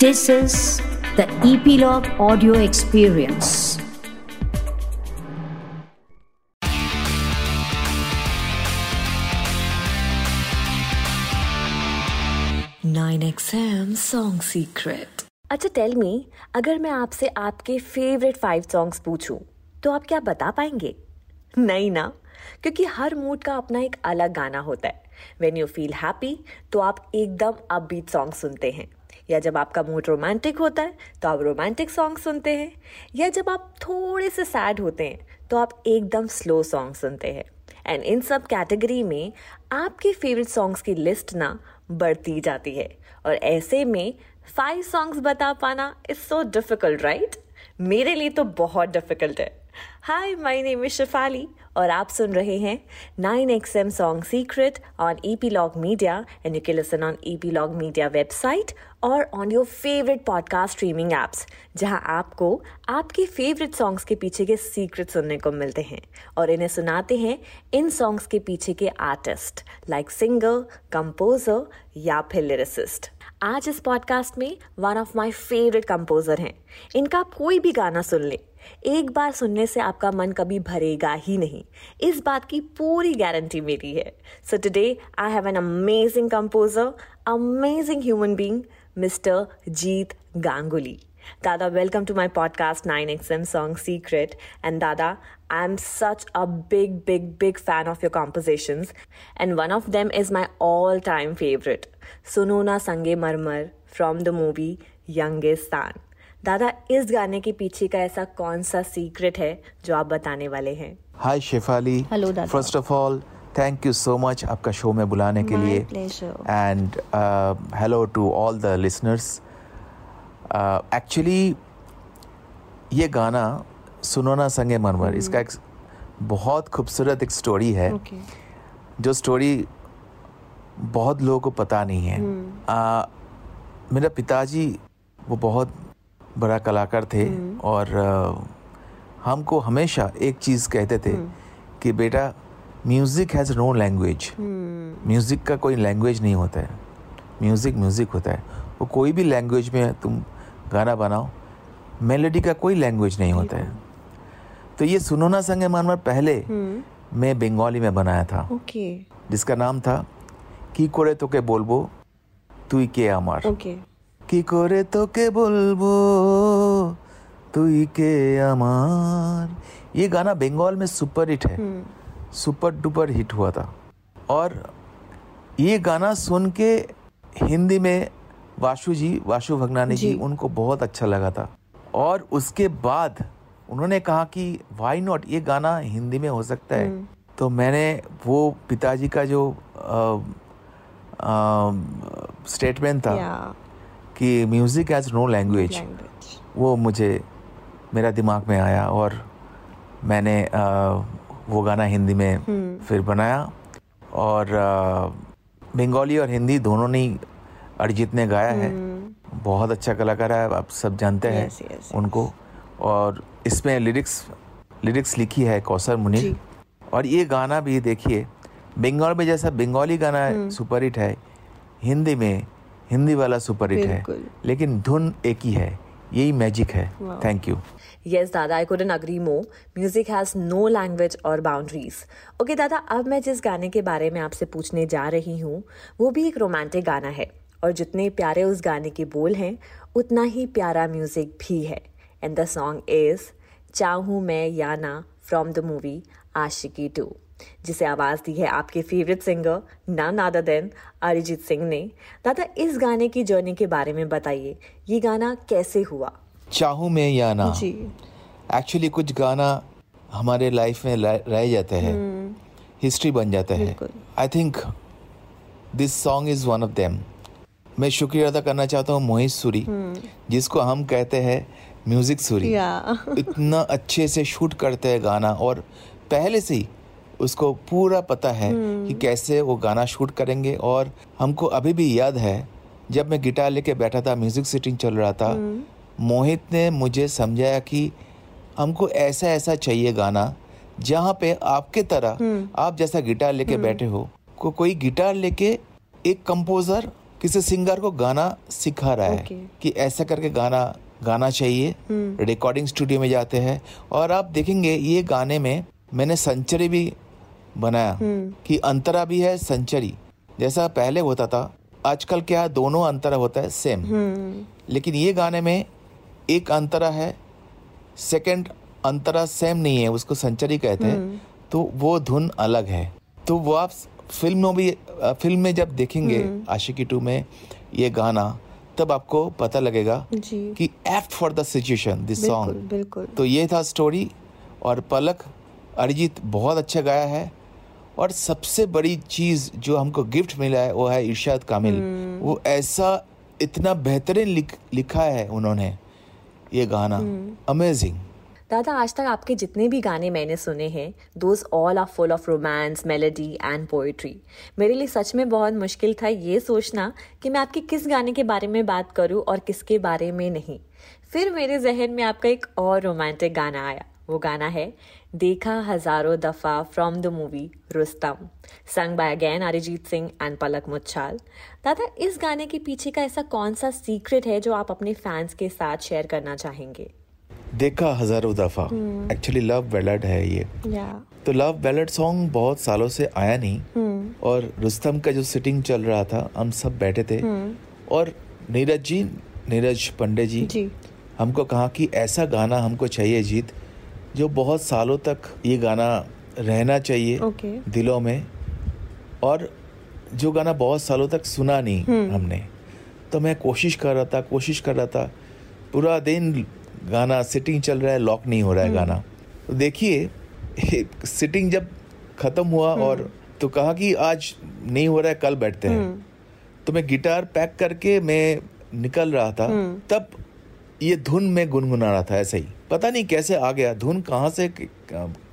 This is the Epilogue Audio Experience. Nine XM Song Secret. अच्छा tell me अगर मैं आपसे आपके फेवरेट फाइव सॉन्ग्स पूछूँ तो आप क्या बता पाएँगे नहीं ना क्योंकि हर मूड का अपना एक अलग गाना होता है वेन यू फील हैप्पी तो आप एकदम अपबीट सॉन्ग सुनते हैं या जब आपका मूड रोमांटिक होता है तो आप रोमांटिक सॉन्ग सुनते हैं, या जब आप थोड़े से सैड होते हैं तो आप एकदम स्लो सॉन्ग सुनते हैं। एंड इन सब कैटेगरी में आपके फेवरेट सॉन्ग्स की लिस्ट ना बढ़ती जाती है। और ऐसे में फाइव सॉन्ग्स बता पाना इज़ सो डिफ़िकल्ट राइट मेरे लिए तो बहुत डिफ़िकल्ट है। Hi my name is Shifali और आप सुन रहे हैं 9XM song secret on Epilogue media and you can listen on Epilogue media website और on your favourite podcast streaming apps जहाँ आपको आपके फेवरेट सॉन्ग्स के पीछे के सीक्रेट सुनने को मिलते हैं और इन्हें सुनाते हैं इन सॉन्ग्स के पीछे के आर्टिस्ट लाइक सिंगर कंपोजर या फिर लिरिसिस्ट आज इस पॉडकास्ट में one of my favourite composer हैं। इनका कोई भी गाना सुन लें एक बार सुनने से आपका मन कभी भरेगा ही नहीं इस बात की पूरी गारंटी मेरी है so today I have an amazing composer amazing human being mister Jeet Ganguly Dada, welcome to my podcast 9XM Song Secret. And Dada, I'm such a big, big, big fan of your compositions. And one of them is my all time favorite, Sunona Sange Marmar from the movie Youngest San. दादा इस गाने के पीछे का ऐसा कौन सा secret है जो आप बताने वाले हैं? हाय शेफाली Hello, दादा। First of all thank you so much आपका शो में बुलाने के लिए। And hello to all the listeners actually ये गाना सुनो ना संगे मरमर Hmm. इसका एक बहुत खूबसूरत एक स्टोरी है। ओके जो स्टोरी बहुत लोगों को पता नहीं है। Hmm. आ, मेरा पिताजी वो बहुत बड़ा कलाकार थे हम्म। और हमको हमेशा एक चीज़ कहते थे हम्म। कि बेटा music has no language music का कोई लैंग्वेज नहीं होता है। म्यूज़िक म्यूज़िक होता है। वो कोई भी लैंग्वेज में तुम गाना बनाओ मेलोडी का कोई लैंग्वेज नहीं होता है। तो ये सुनोना संग मानवर पहले हम्म। मैं बंगाली में बनाया था। जिसका नाम था की कोड़े तो के बोलबो तु के अमार। কি করে তোকে বলবো তুই কে আমার ये गाना बंगाल में सुपर हिट है Hmm. सुपर डुपर हिट हुआ था और ये गाना सुन के हिंदी में वाशु जी वाशु भगनानी जी, जी। उनको बहुत अच्छा लगा था और उसके बाद उन्होंने कहा कि वाई नॉट ये गाना हिंदी में हो सकता है हम्म। तो मैंने वो पिताजी का जो स्टेटमेंट था या कि म्यूज़िक हैज़ नो लैंग्वेज वो मुझे मेरा दिमाग में आया और मैंने अ, वो गाना हिंदी में हम्म। फिर बनाया और बंगाली और हिंदी दोनों ने अरिजीत ने गाया hmm. है बहुत अच्छा कलाकार है आप सब जानते yes, हैं Yes, yes, उनको। और इसमें लिरिक्स लिरिक्स लिखी है कौसर मुनीर। और ये गाना भी देखिए बंगाल में जैसा बंगाली गाना सुपर हिट है हिंदी में हिंदी वाला सुपर हिट है लेकिन धुन एक ही है। यही मैजिक है। Thank you Yes, Dada, I couldn't agree more. Music has no language or boundaries. Okay, दादा अब मैं जिस गाने के बारे में आपसे पूछने जा रही हूँ वो भी एक रोमांटिक गाना है। और जितने प्यारे उस गाने के बोल हैं उतना ही प्यारा म्यूज़िक भी है। एंड द सॉन्ग इज़ चाहूँ मैं या ना from the movie Aashiqui two. जिसे आवाज़ दी है आपके favourite singer none other than Arijit Singh ने। दादा इस गाने की जर्नी के बारे में बताइए। ये गाना कैसे हुआ? चाहूँ मैं या ना? जी। एक्चुअली कुछ गाना हमारे लाइफ में रह जाते हैं। हिस्ट्री बन जाता है। I think this song is one of them मैं शुक्रिया अदा करना चाहता हूँ मोहित सूरी जिसको हम कहते हैं म्यूज़िक सूरी। इतना अच्छे से शूट करते हैं गाना और पहले से ही उसको पूरा पता है कि कैसे वो गाना शूट करेंगे और हमको अभी भी याद है जब मैं गिटार लेके बैठा था म्यूज़िक सिटिंग चल रहा था मोहित ने मुझे समझाया कि हमको ऐसा ऐसा चाहिए गाना जहाँ पे आपके तरह आप जैसा गिटार लेके बैठे हो को कोई गिटार लेके एक कंपोजर किसी सिंगर को गाना सिखा रहा है Okay. कि ऐसा करके गाना गाना चाहिए। रिकॉर्डिंग स्टूडियो में जाते हैं और आप देखेंगे ये गाने में मैंने सेंचुरी भी बनाया। कि अंतरा भी है सेंचुरी। जैसा पहले होता था आजकल क्या दोनों अंतरा होता है सेम लेकिन ये गाने में एक अंतरा है सेकंड अंतरा सेम नहीं है उसको सेंचुरी कहते हैं। तो वो धुन अलग है। तो वो आप फ़िल्म में भी फ़िल्म में जब देखेंगे आशिकी टू में ये गाना तब आपको पता लगेगा जी। कि apt for the situation this song तो ये था स्टोरी और पलक अरिजीत बहुत अच्छा गाया है। और सबसे बड़ी चीज़ जो हमको गिफ्ट मिला है वो है इरशाद कामिल। वो ऐसा इतना बेहतरीन लिख, लिखा है उन्होंने ये गाना। अमेजिंग दादा आज तक आपके जितने भी गाने मैंने सुने हैं those all are full of romance melody and poetry मेरे लिए सच में बहुत मुश्किल था ये सोचना कि मैं आपके किस गाने के बारे में बात करूँ और किसके बारे में नहीं। फिर मेरे जहन में आपका एक और रोमांटिक गाना आया। वो गाना है देखा हज़ारों दफ़ा from the movie Rustom. Sung by again Arijit Singh and Palak Muchhal दादा इस गाने के पीछे का ऐसा कौन सा सीक्रेट है जो आप अपने फैंस के साथ शेयर करना चाहेंगे? देखा हज़ारों दफ़ा। एक्चुअली लव बैलड है ये। या तो लव बैलड सॉन्ग बहुत सालों से आया नहीं। hmm. और रुस्तम का जो सिटिंग चल रहा था हम सब बैठे थे। hmm. और नीरज जी नीरज पंडे जी जी। हमको कहा कि ऐसा गाना हमको चाहिए जीत। जो बहुत सालों तक ये गाना रहना चाहिए ओके दिलों में और जो गाना बहुत सालों तक सुना नहीं हमने। तो मैं कोशिश कर रहा था कोशिश कर रहा था। पूरा दिन गाना सिटिंग चल रहा है लॉक नहीं हो रहा है गाना। तो देखिए सिटिंग जब खत्म हुआ और तो कहा कि आज नहीं हो रहा है कल बैठते हैं। तो मैं गिटार पैक करके मैं निकल रहा था। तब ये धुन में गुनगुना रहा था ऐसे ही। पता नहीं कैसे आ गया। धुन कहाँ से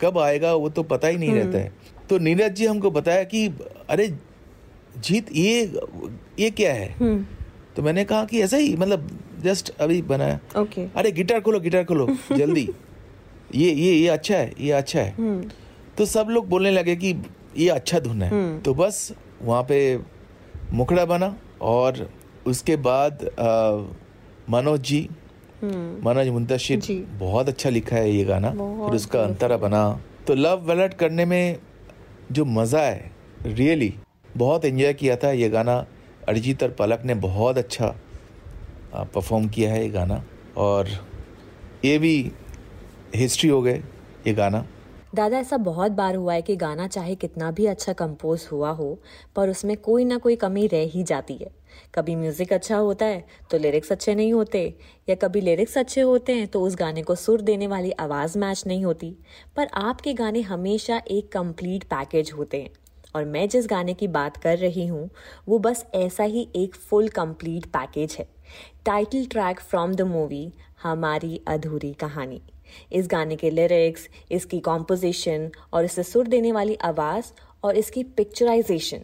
कब आएगा वो तो पता ही नहीं रहता है। तो नीरज जी हमको बताया कि अरे जीत ये ये क्या है? तो मैंने कहा कि ऐसा ही मतलब जस्ट अभी बनाया। ओके। अरे गिटार खोलो गिटार खोलो जल्दी। ये ये ये अच्छा है ये अच्छा है। तो सब लोग बोलने लगे कि ये अच्छा धुन है। तो बस वहाँ पे मुखड़ा बना और उसके बाद मनोज जी मनोज मुंतशिर बहुत अच्छा लिखा है ये गाना। फिर उसका अंतरा बना। तो लव बैलेट करने में जो मज़ा है रियली बहुत एंजॉय किया था ये गाना। अरिजीत और पलक ने बहुत अच्छा परफॉर्म किया है ये गाना। और ये भी हिस्ट्री हो गए ये गाना। दादा ऐसा बहुत बार हुआ है कि गाना चाहे कितना भी अच्छा कंपोज हुआ हो पर उसमें कोई ना कोई कमी रह ही जाती है। कभी म्यूज़िक अच्छा होता है तो लिरिक्स अच्छे नहीं होते, या कभी लिरिक्स अच्छे होते हैं तो उस गाने को सुर देने वाली आवाज़ मैच नहीं होती। पर आपके गाने हमेशा एक कंप्लीट पैकेज होते हैं। और मैं जिस गाने की बात कर रही हूँ, वो बस ऐसा ही एक फुल कंप्लीट पैकेज है। Title track from the movie Hamari Adhuri Kahani. इस गाने के लिरिक्स इसकी कॉम्पोजिशन और इसे सुर देने वाली आवाज़ और इसकी picturisation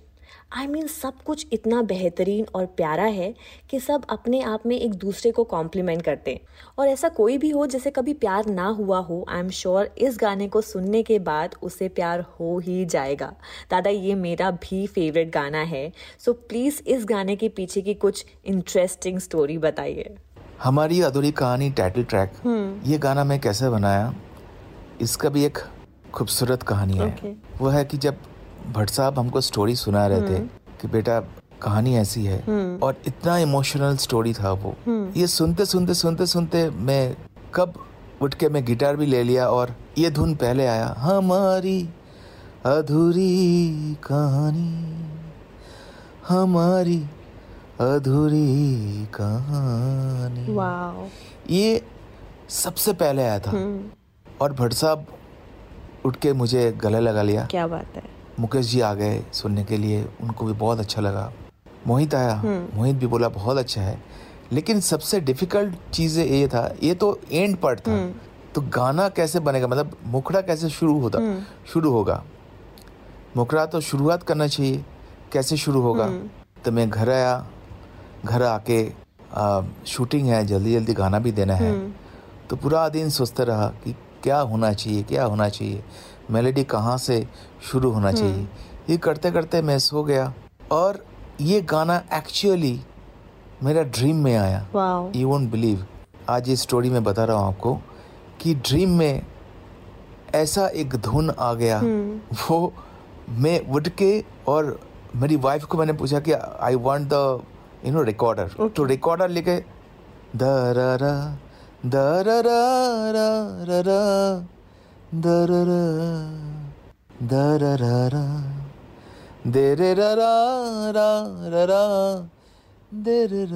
I I mean mean, सब कुछ इतना बेहतरीन और प्यारा है कि सब अपने आप में एक दूसरे को कॉम्प्लीमेंट करते हैं। और ऐसा कोई भी हो जिसे कभी प्यार ना हुआ हो आई एम श्योर इस गाने को सुनने के बाद उसे प्यार हो ही जाएगा। दादा ये मेरा भी फेवरेट गाना है। सो प्लीज़ इस गाने के पीछे की कुछ इंटरेस्टिंग स्टोरी बताइए। हमारी अधूरी कहानी टाइटल ट्रैक ये गाना मैं कैसे बनाया इसका भी एक खूबसूरत कहानी है। Okay. वो है कि जब भट्ट साहब हमको स्टोरी सुना रहे थे कि बेटा कहानी ऐसी है। और इतना इमोशनल स्टोरी था वो। ये सुनते सुनते सुनते सुनते मैं कब उठ के मैं गिटार भी ले लिया और ये धुन पहले आया। हमारी अधूरी कहानी हमारी अधूरी कहानी। ये सबसे पहले आया था। और भट्ट साहब उठ के मुझे गले लगा लिया। क्या बात है। मुकेश जी आ गए सुनने के लिए उनको भी बहुत अच्छा लगा। मोहित आया मोहित भी बोला बहुत अच्छा है। लेकिन सबसे डिफ़िकल्ट चीज़ ये था ये तो एंड पार्ट था। तो गाना कैसे बनेगा? मतलब मुखड़ा कैसे शुरू होता? शुरू होगा। मुखड़ा तो शुरुआत करना चाहिए कैसे शुरू होगा? तो मैं घर आया घर आके आ, शूटिंग है जल्दी जल्दी गाना भी देना है। तो पूरा दिन सोचते रहा कि क्या होना चाहिए क्या होना चाहिए? मेलोडी कहाँ से शुरू होना चाहिए? ये करते करते मैं सो गया और ये गाना एक्चुअली मेरा ड्रीम में आया। यू वोंट बिलीव आज ये स्टोरी में बता रहा हूँ आपको कि ड्रीम में ऐसा एक धुन आ गया। वो मैं उठ के और मेरी वाइफ को मैंने पूछा कि I want the you know recorder तो रिकॉर्डर लेके द र र द र र र र र द र र द र र र दे रे र र र। र र दे रे र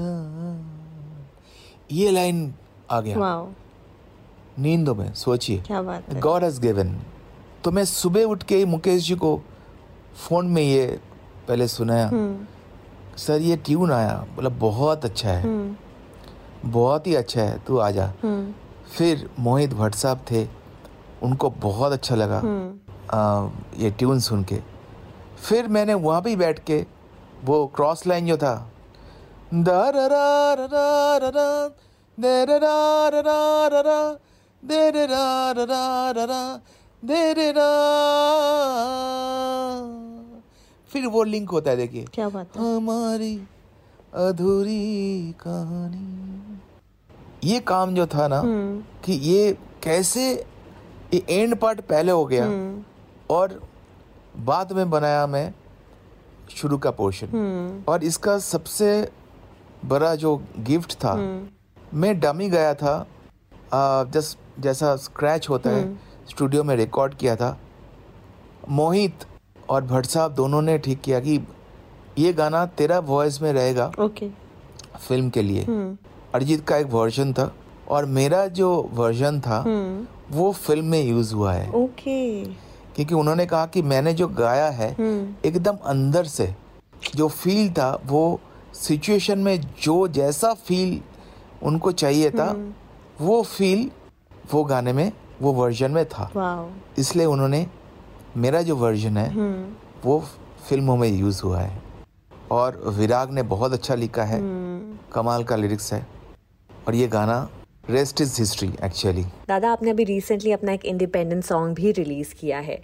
ये लाइन आ गया। नींदों में सोचिए। क्या बात है। गॉड हैज़ गिवन तो मैं सुबह उठ के ही मुकेश जी को फ़ोन में ये पहले सुनाया। हम्म। सर ये ट्यून आया। बोला बहुत अच्छा है। हम्म। बहुत ही अच्छा है। तू आजा हम्म। फिर मोहित भट्ट साहब थे। उनको बहुत अच्छा लगा हम्म आ, ये ट्यून सुन के फिर मैंने वहाँ ही बैठ के वो क्रॉस लाइन जो था। फिर वो लिंक होता है देखिए क्या बात है हमारी अधूरी कहानी ये काम जो था ना हम्म कि ये कैसे ये एंड पार्ट पहले हो गया हम्म। और बाद में बनाया मैं शुरू का पोर्शन हम्म। और इसका सबसे बड़ा जो गिफ्ट था हम्म। मैं डमी गया था जस्ट जैसा स्क्रैच होता है स्टूडियो में रिकॉर्ड किया था। मोहित और भट्ट साहब दोनों ने ठीक किया कि ये गाना तेरा वॉइस में रहेगा ओके फ़िल्म के लिए। अरिजीत का एक वर्जन था और मेरा जो वर्जन था वो फ़िल्म में यूज़ हुआ है। ओके। क्योंकि उन्होंने कहा कि मैंने जो गाया है हम्म। एकदम अंदर से जो फील था वो सिचुएशन में जो जैसा फील उनको चाहिए था वो फील वो गाने में वो वर्जन में था। इसलिए उन्होंने मेरा जो वर्जन है हम्म। वो फ़िल्मों में यूज़ हुआ है। और विराग ने बहुत अच्छा लिखा है। हम्म। कमाल का लिरिक्स है। और ये गाना रेस्ट इज़ हिस्ट्री एक्चुअली दादा आपने अभी रिसेंटली अपना एक इंडिपेंडेंट सॉन्ग भी रिलीज़ किया है।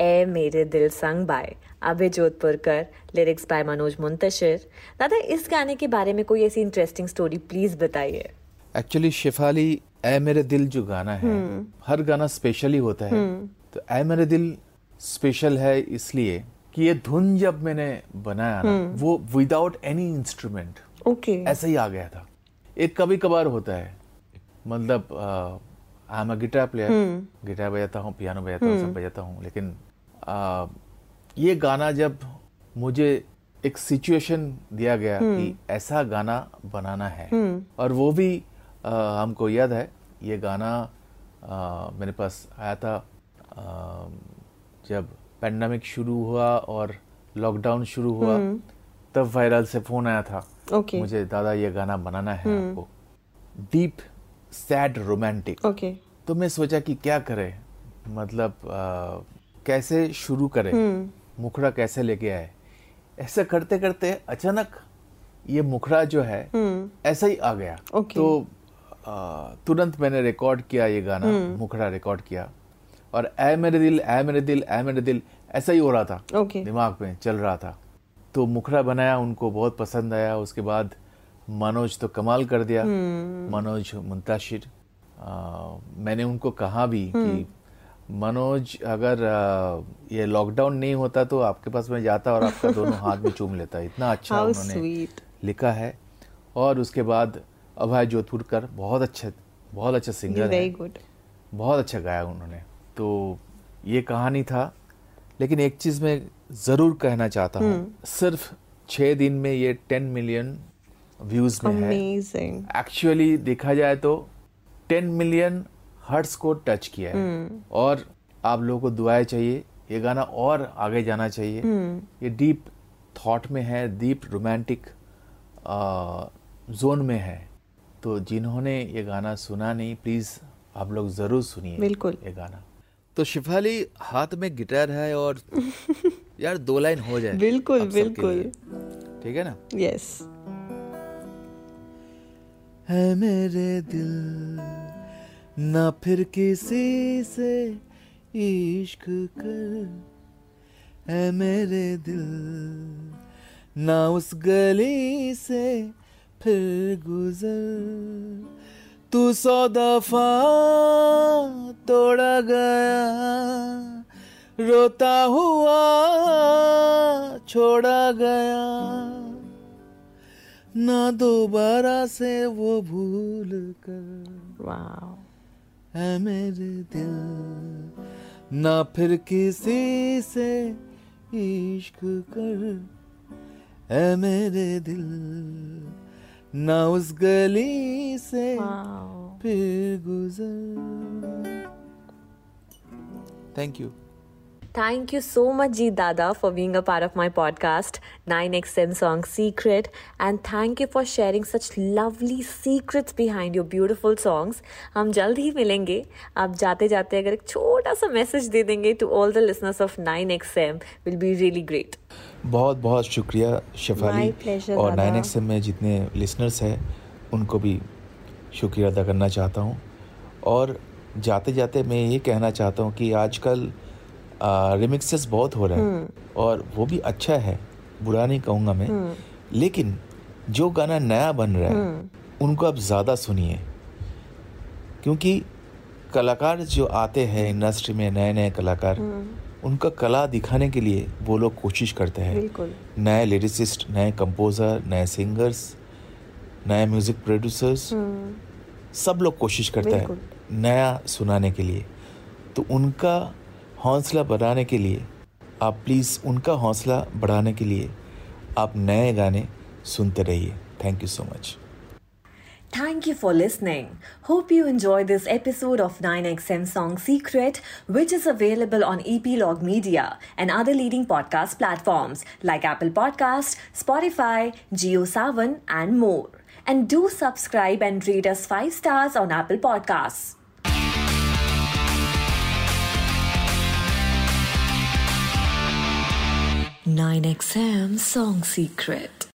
ए मेरे दिल sung by Abhay Jodhpurkar lyrics by Manoj Muntashir. दादा इस गाने के बारे में कोई ऐसी इंटरेस्टिंग स्टोरी प्लीज़ बताइए। एक्चुअली शिफाली ए मेरे दिल जो गाना है हर गाना स्पेशली होता है। तो ए मेरे दिल स्पेशल है इसलिए कि ये धुन जब मैंने बनाया ना वो विदाउट एनी इंस्ट्रूमेंट ओके ऐसे ही आ गया था। एक कभी कभार होता है मतलब I am a guitar player guitar बजाता हूँ पियानो बजाता हूँ सब बजाता हूँ लेकिन आ, ये गाना जब मुझे एक सिचुएशन दिया गया कि ऐसा गाना बनाना है और वो भी आ, हमको याद है ये गाना आ, मेरे पास आया था आ, जब पेंडेमिक शुरू हुआ और लॉकडाउन शुरू हुआ तब वायरल से फ़ोन आया था ओके मुझे दादा ये गाना बनाना है आपको। डीप सैड रोमांटिक ओके तो मैं सोचा कि क्या करें? मतलब आ, कैसे शुरू करें? मुखड़ा कैसे लेके आए? ऐसा करते करते अचानक ये मुखड़ा जो है ऐसा ही आ गया। Okay. तो आ, तुरंत मैंने रिकॉर्ड किया ये गाना मुखड़ा रिकॉर्ड किया। और ऐ मेरे दिल ऐ मेरे दिल ऐ मेरे दिल ऐसा ही हो रहा था। ओके दिमाग में चल रहा था। तो मुखड़ा बनाया उनको बहुत पसंद आया। उसके बाद मनोज तो कमाल कर दिया। मनोज मुंताशिर। मैंने उनको कहा भी कि मनोज अगर ये लॉकडाउन नहीं होता तो आपके पास मैं जाता और आपका दोनों हाथ में चूम लेता। इतना अच्छा उन्होंने लिखा है। और उसके बाद अभय जोधपुरकर बहुत अच्छे बहुत अच्छा सिंगर है। बहुत अच्छा गाया उन्होंने। तो ये कहानी था। लेकिन एक चीज़ मैं ज़रूर कहना चाहता हूँ। सिर्फ़ छह दिन में ये टेन मिलियन व्यूज़ में है। एक्चुअली देखा जाए तो टेन मिलियन हर्ट्स को टच किया है। और आप लोगों को दुआएँ चाहिए ये गाना और आगे जाना चाहिए। ये डीप थॉट में है डीप रोमांटिक जोन में है। तो जिन्होंने ये गाना सुना नहीं प्लीज़ आप लोग ज़रूर सुनिए बिल्कुल। ये गाना। तो शिफाली हाथ में गिटार है और यार दो लाइन हो जाए बिल्कुल, बिल्कुल। ठीक है ना? यस है मेरे दिल। ना फिर किसी से इश्क कर। है मेरे दिल। ना उस गली से फिर गुजर। तू सौ दफ़ा तोड़ा गया। रोता हुआ छोड़ा गया। ना दोबारा से वो भूल कर। है मेरे दिल। ना फिर किसी से इश्क कर। है मेरे दिल। ना उस गली से फिर गुजर। Thank you thank you so much जी दादा for being a part of my podcast nine X M song secret and thank you for sharing such lovely secrets behind your beautiful songs हम जल्द ही मिलेंगे। आप जाते जाते अगर एक छोटा सा मैसेज दे देंगे to all the listeners of nine X M will be really great बहुत बहुत शुक्रिया शिफाली। और नाइन एक्स एम में जितने लिसनर्स हैं उनको भी शुक्रिया अदा करना चाहता हूँ। और जाते जाते मैं ये कहना चाहता हूँ कि आजकल रिमिक्सेस बहुत हो रहे हैं। और वो भी अच्छा है बुरा नहीं कहूँगा मैं। लेकिन जो गाना नया बन रहा है उनको आप ज़्यादा सुनिए। क्योंकि कलाकार जो आते हैं इंडस्ट्री में नए नए कलाकार उनका कला दिखाने के लिए वो लोग कोशिश करते हैं। नए लिरिसिस्ट नए कंपोजर नए सिंगर्स नए म्यूज़िक प्रोड्यूसर्स सब लोग कोशिश करते हैं नया सुनाने के लिए। तो उनका हौसला बढ़ाने के लिए आप प्लीज़ उनका हौसला बढ़ाने के लिए आप नए गाने सुनते रहिए thank you so much Thank you for listening. Hope you enjoyed this episode of 9XM Song Secret, which is available on Epilogue Media and other leading podcast platforms like Apple Podcast, Spotify, GeoSavan, and more. And do subscribe and rate us 5 stars on Apple Podcasts. 9XM Song Secret.